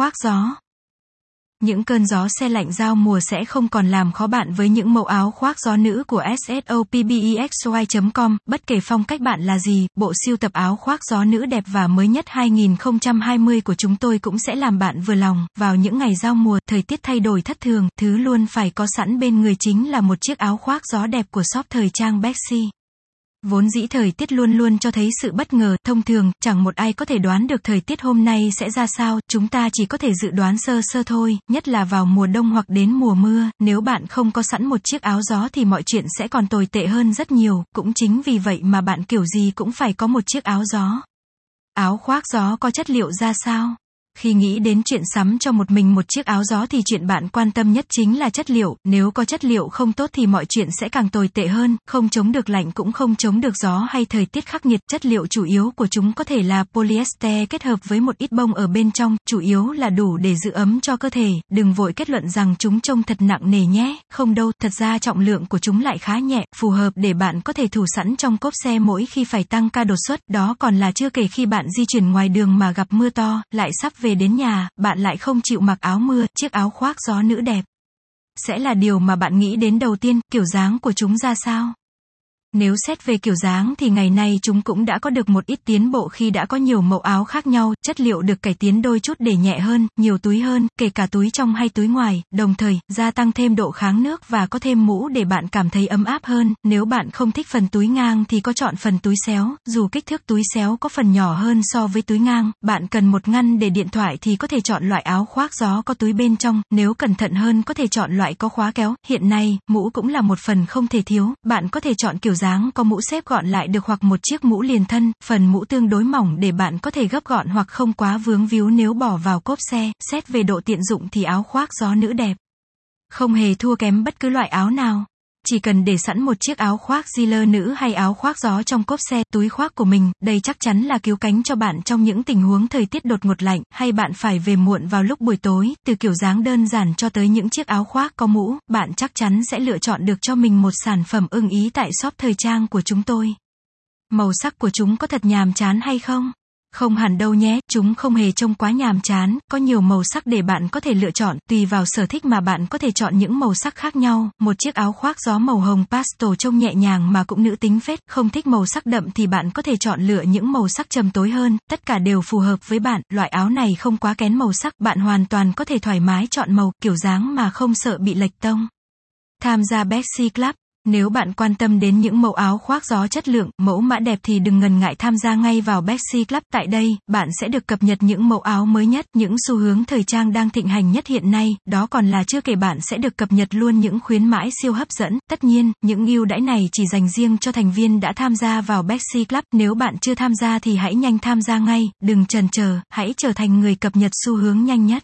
khoác gió. Những cơn gió xe lạnh giao mùa sẽ không còn làm khó bạn với những mẫu áo khoác gió nữ của SSOPBEXY.com, bất kể phong cách bạn là gì, bộ siêu tập áo khoác gió nữ đẹp và mới nhất 2020 của chúng tôi cũng sẽ làm bạn vừa lòng. Vào những ngày giao mùa, thời tiết thay đổi thất thường, thứ luôn phải có sẵn bên người chính là một chiếc áo khoác gió đẹp của shop thời trang Bexy. Vốn dĩ thời tiết luôn luôn cho thấy sự bất ngờ, thông thường, chẳng một ai có thể đoán được thời tiết hôm nay sẽ ra sao, chúng ta chỉ có thể dự đoán sơ sơ thôi, nhất là vào mùa đông hoặc đến mùa mưa, nếu bạn không có sẵn một chiếc áo gió thì mọi chuyện sẽ còn tồi tệ hơn rất nhiều, cũng chính vì vậy mà bạn kiểu gì cũng phải có một chiếc áo gió. Áo khoác gió có chất liệu ra sao? Khi nghĩ đến chuyện sắm cho một mình một chiếc áo gió thì chuyện bạn quan tâm nhất chính là chất liệu, nếu có chất liệu không tốt thì mọi chuyện sẽ càng tồi tệ hơn, không chống được lạnh cũng không chống được gió hay thời tiết khắc nghiệt. Chất liệu chủ yếu của chúng có thể là polyester kết hợp với một ít bông ở bên trong, chủ yếu là đủ để giữ ấm cho cơ thể, đừng vội kết luận rằng chúng trông thật nặng nề nhé, không đâu, thật ra trọng lượng của chúng lại khá nhẹ, phù hợp để bạn có thể thủ sẵn trong cốp xe mỗi khi phải tăng ca đột xuất, đó còn là chưa kể khi bạn di chuyển ngoài đường mà gặp mưa to, lại sắp về đến nhà, bạn lại không chịu mặc áo mưa, chiếc áo khoác gió nữ đẹp. Sẽ là điều mà bạn nghĩ đến đầu tiên, kiểu dáng của chúng ra sao? Nếu xét về kiểu dáng thì ngày nay chúng cũng đã có được một ít tiến bộ khi đã có nhiều mẫu áo khác nhau, chất liệu được cải tiến đôi chút để nhẹ hơn, nhiều túi hơn, kể cả túi trong hay túi ngoài, đồng thời, gia tăng thêm độ kháng nước và có thêm mũ để bạn cảm thấy ấm áp hơn, nếu bạn không thích phần túi ngang thì có chọn phần túi xéo, dù kích thước túi xéo có phần nhỏ hơn so với túi ngang, bạn cần một ngăn để điện thoại thì có thể chọn loại áo khoác gió có túi bên trong, nếu cẩn thận hơn có thể chọn loại có khóa kéo, hiện nay, mũ cũng là một phần không thể thiếu, bạn có thể chọn kiểu dáng có mũ xếp gọn lại được hoặc một chiếc mũ liền thân, phần mũ tương đối mỏng để bạn có thể gấp gọn hoặc không quá vướng víu nếu bỏ vào cốp xe, xét về độ tiện dụng thì áo khoác gió nữ đẹp. Không hề thua kém bất cứ loại áo nào. Chỉ cần để sẵn một chiếc áo khoác Ziller nữ hay áo khoác gió trong cốp xe, túi khoác của mình, đây chắc chắn là cứu cánh cho bạn trong những tình huống thời tiết đột ngột lạnh, hay bạn phải về muộn vào lúc buổi tối, từ kiểu dáng đơn giản cho tới những chiếc áo khoác có mũ, bạn chắc chắn sẽ lựa chọn được cho mình một sản phẩm ưng ý tại shop thời trang của chúng tôi. Màu sắc của chúng có thật nhàm chán hay không? Không hẳn đâu nhé, chúng không hề trông quá nhàm chán, có nhiều màu sắc để bạn có thể lựa chọn, tùy vào sở thích mà bạn có thể chọn những màu sắc khác nhau, một chiếc áo khoác gió màu hồng pastel trông nhẹ nhàng mà cũng nữ tính phết, không thích màu sắc đậm thì bạn có thể chọn lựa những màu sắc trầm tối hơn, tất cả đều phù hợp với bạn, loại áo này không quá kén màu sắc, bạn hoàn toàn có thể thoải mái chọn màu, kiểu dáng mà không sợ bị lệch tông. Tham gia Bexy Club nếu bạn quan tâm đến những mẫu áo khoác gió chất lượng, mẫu mã đẹp thì đừng ngần ngại tham gia ngay vào Bexy Club. Tại đây, bạn sẽ được cập nhật những mẫu áo mới nhất, những xu hướng thời trang đang thịnh hành nhất hiện nay, đó còn là chưa kể bạn sẽ được cập nhật luôn những khuyến mãi siêu hấp dẫn. Tất nhiên, những ưu đãi này chỉ dành riêng cho thành viên đã tham gia vào Bexy Club. Nếu bạn chưa tham gia thì hãy nhanh tham gia ngay, đừng chần chờ, hãy trở thành người cập nhật xu hướng nhanh nhất.